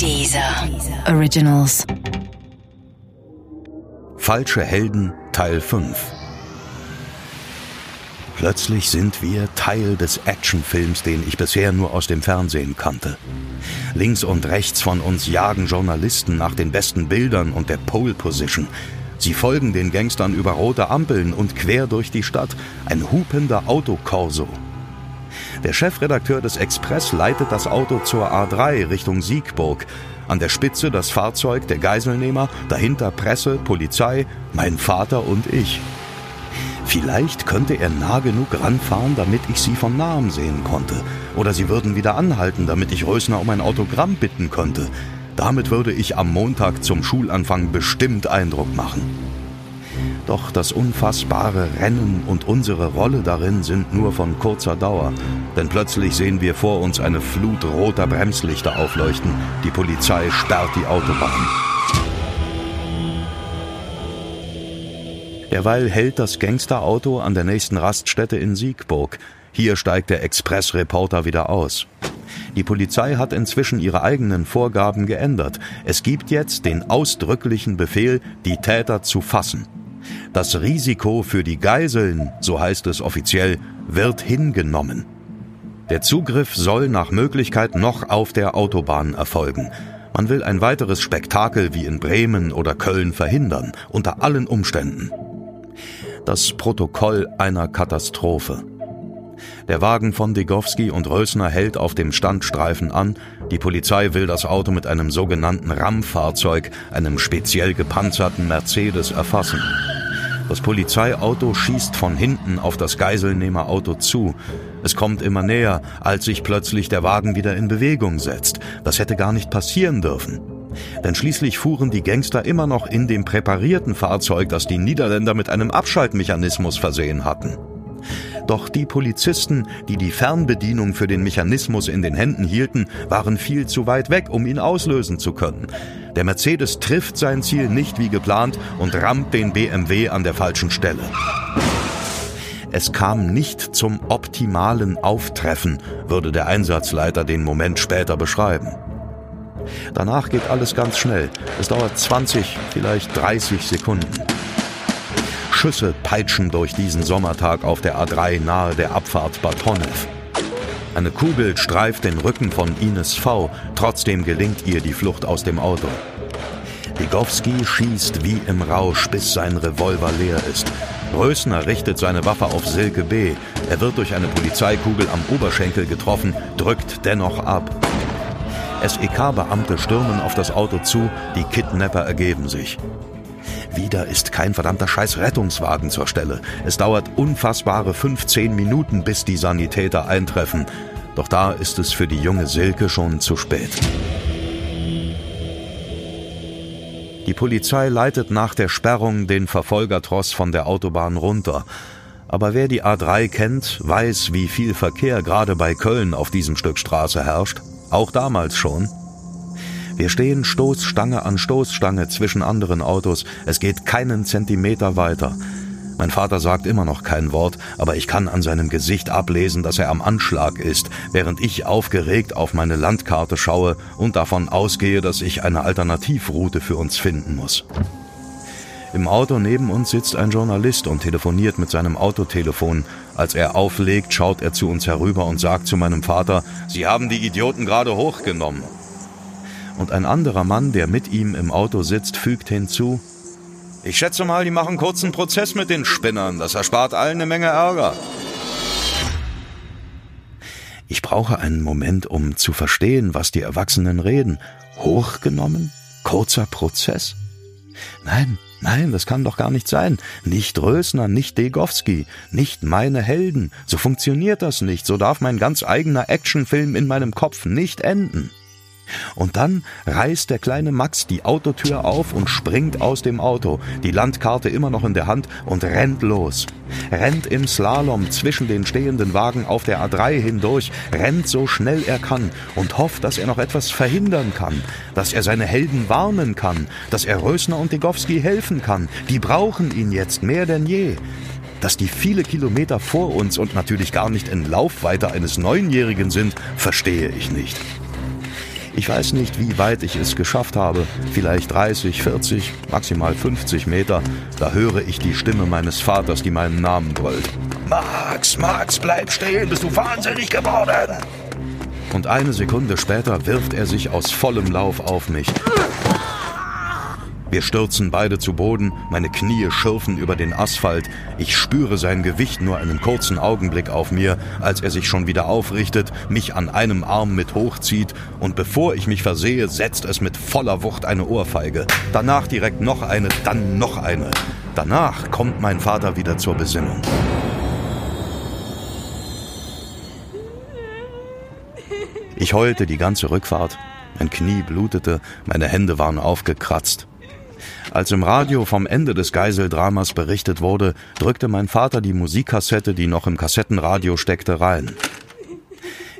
Dieser Originals. Falsche Helden Teil 5 Plötzlich sind wir Teil des Actionfilms, den ich bisher nur aus dem Fernsehen kannte. Links und rechts von uns jagen Journalisten nach den besten Bildern und der Pole Position. Sie folgen den Gangstern über rote Ampeln und quer durch die Stadt. Ein hupender Autokorso. Der Chefredakteur des Express leitet das Auto zur A3 Richtung Siegburg. An der Spitze das Fahrzeug der Geiselnehmer, dahinter Presse, Polizei, mein Vater und ich. Vielleicht könnte er nah genug ranfahren, damit ich sie von nahem sehen konnte. Oder sie würden wieder anhalten, damit ich Rösner um ein Autogramm bitten könnte. Damit würde ich am Montag zum Schulanfang bestimmt Eindruck machen. Doch das unfassbare Rennen und unsere Rolle darin sind nur von kurzer Dauer. Denn plötzlich sehen wir vor uns eine Flut roter Bremslichter aufleuchten. Die Polizei sperrt die Autobahn. Derweil hält das Gangsterauto an der nächsten Raststätte in Siegburg. Hier steigt der Expressreporter wieder aus. Die Polizei hat inzwischen ihre eigenen Vorgaben geändert. Es gibt jetzt den ausdrücklichen Befehl, die Täter zu fassen. Das Risiko für die Geiseln, so heißt es offiziell, wird hingenommen. Der Zugriff soll nach Möglichkeit noch auf der Autobahn erfolgen. Man will ein weiteres Spektakel wie in Bremen oder Köln verhindern, unter allen Umständen. Das Protokoll einer Katastrophe. Der Wagen von Degowski und Rösner hält auf dem Standstreifen an. Die Polizei will das Auto mit einem sogenannten RAM-Fahrzeug, einem speziell gepanzerten Mercedes, erfassen. Das Polizeiauto schießt von hinten auf das Geiselnehmerauto zu. Es kommt immer näher, als sich plötzlich der Wagen wieder in Bewegung setzt. Das hätte gar nicht passieren dürfen. Denn schließlich fuhren die Gangster immer noch in dem präparierten Fahrzeug, das die Niederländer mit einem Abschaltmechanismus versehen hatten. Doch die Polizisten, die die Fernbedienung für den Mechanismus in den Händen hielten, waren viel zu weit weg, um ihn auslösen zu können. Der Mercedes trifft sein Ziel nicht wie geplant und rammt den BMW an der falschen Stelle. Es kam nicht zum optimalen Auftreffen, würde der Einsatzleiter den Moment später beschreiben. Danach geht alles ganz schnell. Es dauert 20, vielleicht 30 Sekunden. Schüsse peitschen durch diesen Sommertag auf der A3 nahe der Abfahrt Bad Honnef. Eine Kugel streift den Rücken von Ines V. Trotzdem gelingt ihr die Flucht aus dem Auto. Digowski schießt wie im Rausch, bis sein Revolver leer ist. Rösner richtet seine Waffe auf Silke B. Er wird durch eine Polizeikugel am Oberschenkel getroffen, drückt dennoch ab. SEK-Beamte stürmen auf das Auto zu, die Kidnapper ergeben sich. Wieder ist kein verdammter Scheiß Rettungswagen zur Stelle. Es dauert unfassbare 15 Minuten, bis die Sanitäter eintreffen. Doch da ist es für die junge Silke schon zu spät. Die Polizei leitet nach der Sperrung den Verfolgertross von der Autobahn runter. Aber wer die A3 kennt, weiß, wie viel Verkehr gerade bei Köln auf diesem Stück Straße herrscht. Auch damals schon. Wir stehen Stoßstange an Stoßstange zwischen anderen Autos. Es geht keinen Zentimeter weiter. Mein Vater sagt immer noch kein Wort, aber ich kann an seinem Gesicht ablesen, dass er am Anschlag ist, während ich aufgeregt auf meine Landkarte schaue und davon ausgehe, dass ich eine Alternativroute für uns finden muss. Im Auto neben uns sitzt ein Journalist und telefoniert mit seinem Autotelefon. Als er auflegt, schaut er zu uns herüber und sagt zu meinem Vater, Sie haben die Idioten gerade hochgenommen und ein anderer Mann, der mit ihm im Auto sitzt, fügt hinzu, ich schätze mal, die machen kurzen Prozess mit den Spinnern, das erspart allen eine Menge Ärger. Ich brauche einen Moment, um zu verstehen, was die Erwachsenen reden. Hochgenommen? Kurzer Prozess? Nein, nein, das kann doch gar nicht sein. Nicht Rösner, nicht Degowski, nicht meine Helden. So funktioniert das nicht. So darf mein ganz eigener Actionfilm in meinem Kopf nicht enden. Und dann reißt der kleine Max die Autotür auf und springt aus dem Auto, die Landkarte immer noch in der Hand und rennt los. Rennt im Slalom zwischen den stehenden Wagen auf der A3 hindurch, rennt so schnell er kann und hofft, dass er noch etwas verhindern kann, dass er seine Helden warnen kann, dass er Rösner und Degowski helfen kann. Die brauchen ihn jetzt mehr denn je. Dass die viele Kilometer vor uns und natürlich gar nicht in Laufweite eines Neunjährigen sind, verstehe ich nicht. Ich weiß nicht, wie weit ich es geschafft habe, vielleicht 30, 40, maximal 50 Meter, da höre ich die Stimme meines Vaters, die meinen Namen brüllt. Max, Max, bleib stehen, bist du wahnsinnig geworden? Und eine Sekunde später wirft er sich aus vollem Lauf auf mich. Wir stürzen beide zu Boden, meine Knie schürfen über den Asphalt. Ich spüre sein Gewicht nur einen kurzen Augenblick auf mir, als er sich schon wieder aufrichtet, mich an einem Arm mit hochzieht und bevor ich mich versehe, setzt es mit voller Wucht eine Ohrfeige. Danach direkt noch eine, dann noch eine. Danach kommt mein Vater wieder zur Besinnung. Ich heulte die ganze Rückfahrt. Mein Knie blutete, meine Hände waren aufgekratzt. Als im Radio vom Ende des Geiseldramas berichtet wurde, drückte mein Vater die Musikkassette, die noch im Kassettenradio steckte, rein.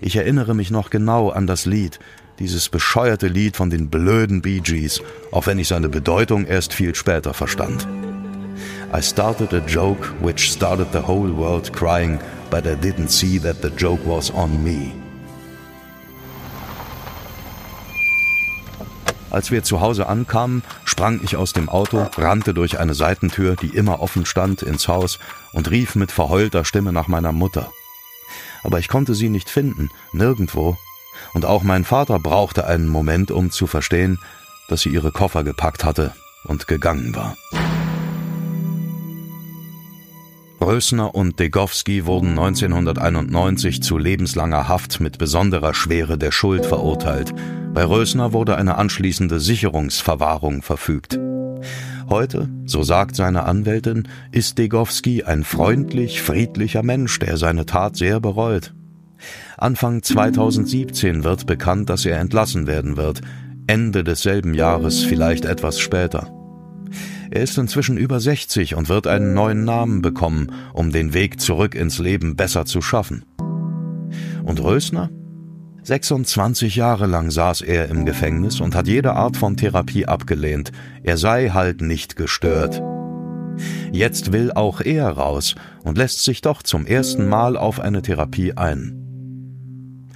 Ich erinnere mich noch genau an das Lied, dieses bescheuerte Lied von den blöden Bee Gees, auch wenn ich seine Bedeutung erst viel später verstand. I started a joke which started the whole world crying, but I didn't see that the joke was on me. Als wir zu Hause ankamen, sprang ich aus dem Auto, rannte durch eine Seitentür, die immer offen stand, ins Haus und rief mit verheulter Stimme nach meiner Mutter. Aber ich konnte sie nicht finden, nirgendwo, und auch mein Vater brauchte einen Moment, um zu verstehen, dass sie ihre Koffer gepackt hatte und gegangen war. Rösner und Degowski wurden 1991 zu lebenslanger Haft mit besonderer Schwere der Schuld verurteilt. Bei Rösner wurde eine anschließende Sicherungsverwahrung verfügt. Heute, so sagt seine Anwältin, ist Degowski ein freundlich, friedlicher Mensch, der seine Tat sehr bereut. Anfang 2017 wird bekannt, dass er entlassen werden wird, Ende desselben Jahres vielleicht etwas später. Er ist inzwischen über 60 und wird einen neuen Namen bekommen, um den Weg zurück ins Leben besser zu schaffen. Und Rösner? 26 Jahre lang saß er im Gefängnis und hat jede Art von Therapie abgelehnt. Er sei halt nicht gestört. Jetzt will auch er raus und lässt sich doch zum ersten Mal auf eine Therapie ein.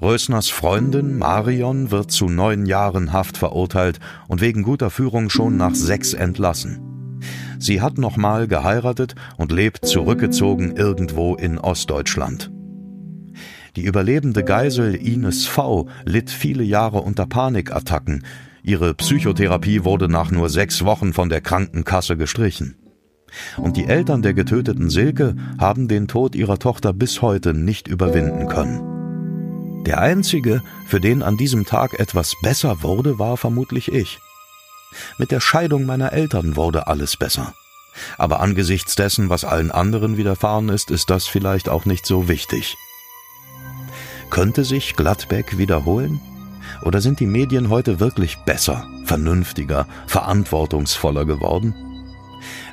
Rösners Freundin Marion wird zu neun Jahren Haft verurteilt und wegen guter Führung schon nach sechs entlassen. Sie hat nochmal geheiratet und lebt zurückgezogen irgendwo in Ostdeutschland. Die überlebende Geisel Ines V. litt viele Jahre unter Panikattacken. Ihre Psychotherapie wurde nach nur sechs Wochen von der Krankenkasse gestrichen. Und die Eltern der getöteten Silke haben den Tod ihrer Tochter bis heute nicht überwinden können. Der Einzige, für den an diesem Tag etwas besser wurde, war vermutlich ich. Mit der Scheidung meiner Eltern wurde alles besser. Aber angesichts dessen, was allen anderen widerfahren ist, ist das vielleicht auch nicht so wichtig. Könnte sich Gladbeck wiederholen? Oder sind die Medien heute wirklich besser, vernünftiger, verantwortungsvoller geworden?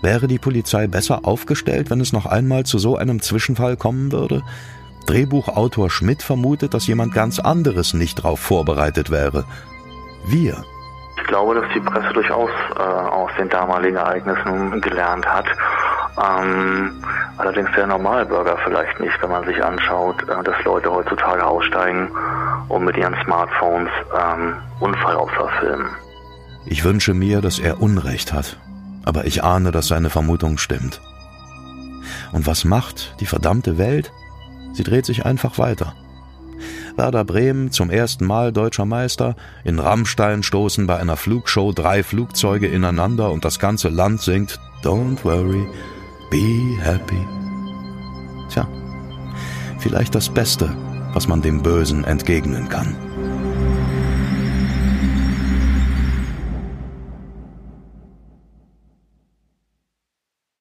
Wäre die Polizei besser aufgestellt, wenn es noch einmal zu so einem Zwischenfall kommen würde? Drehbuchautor Schmidt vermutet, dass jemand ganz anderes nicht darauf vorbereitet wäre. Wir. Ich glaube, dass die Presse durchaus äh, aus den damaligen Ereignissen gelernt hat. Ähm, allerdings der Normalbürger vielleicht nicht, wenn man sich anschaut, äh, dass Leute heutzutage aussteigen und mit ihren Smartphones ähm, Unfallopfer filmen. Ich wünsche mir, dass er Unrecht hat, aber ich ahne, dass seine Vermutung stimmt. Und was macht die verdammte Welt? Sie dreht sich einfach weiter. Werder Bremen zum ersten Mal deutscher Meister, in Rammstein stoßen bei einer Flugshow drei Flugzeuge ineinander und das ganze Land singt Don't worry, be happy. Tja, vielleicht das Beste, was man dem Bösen entgegnen kann.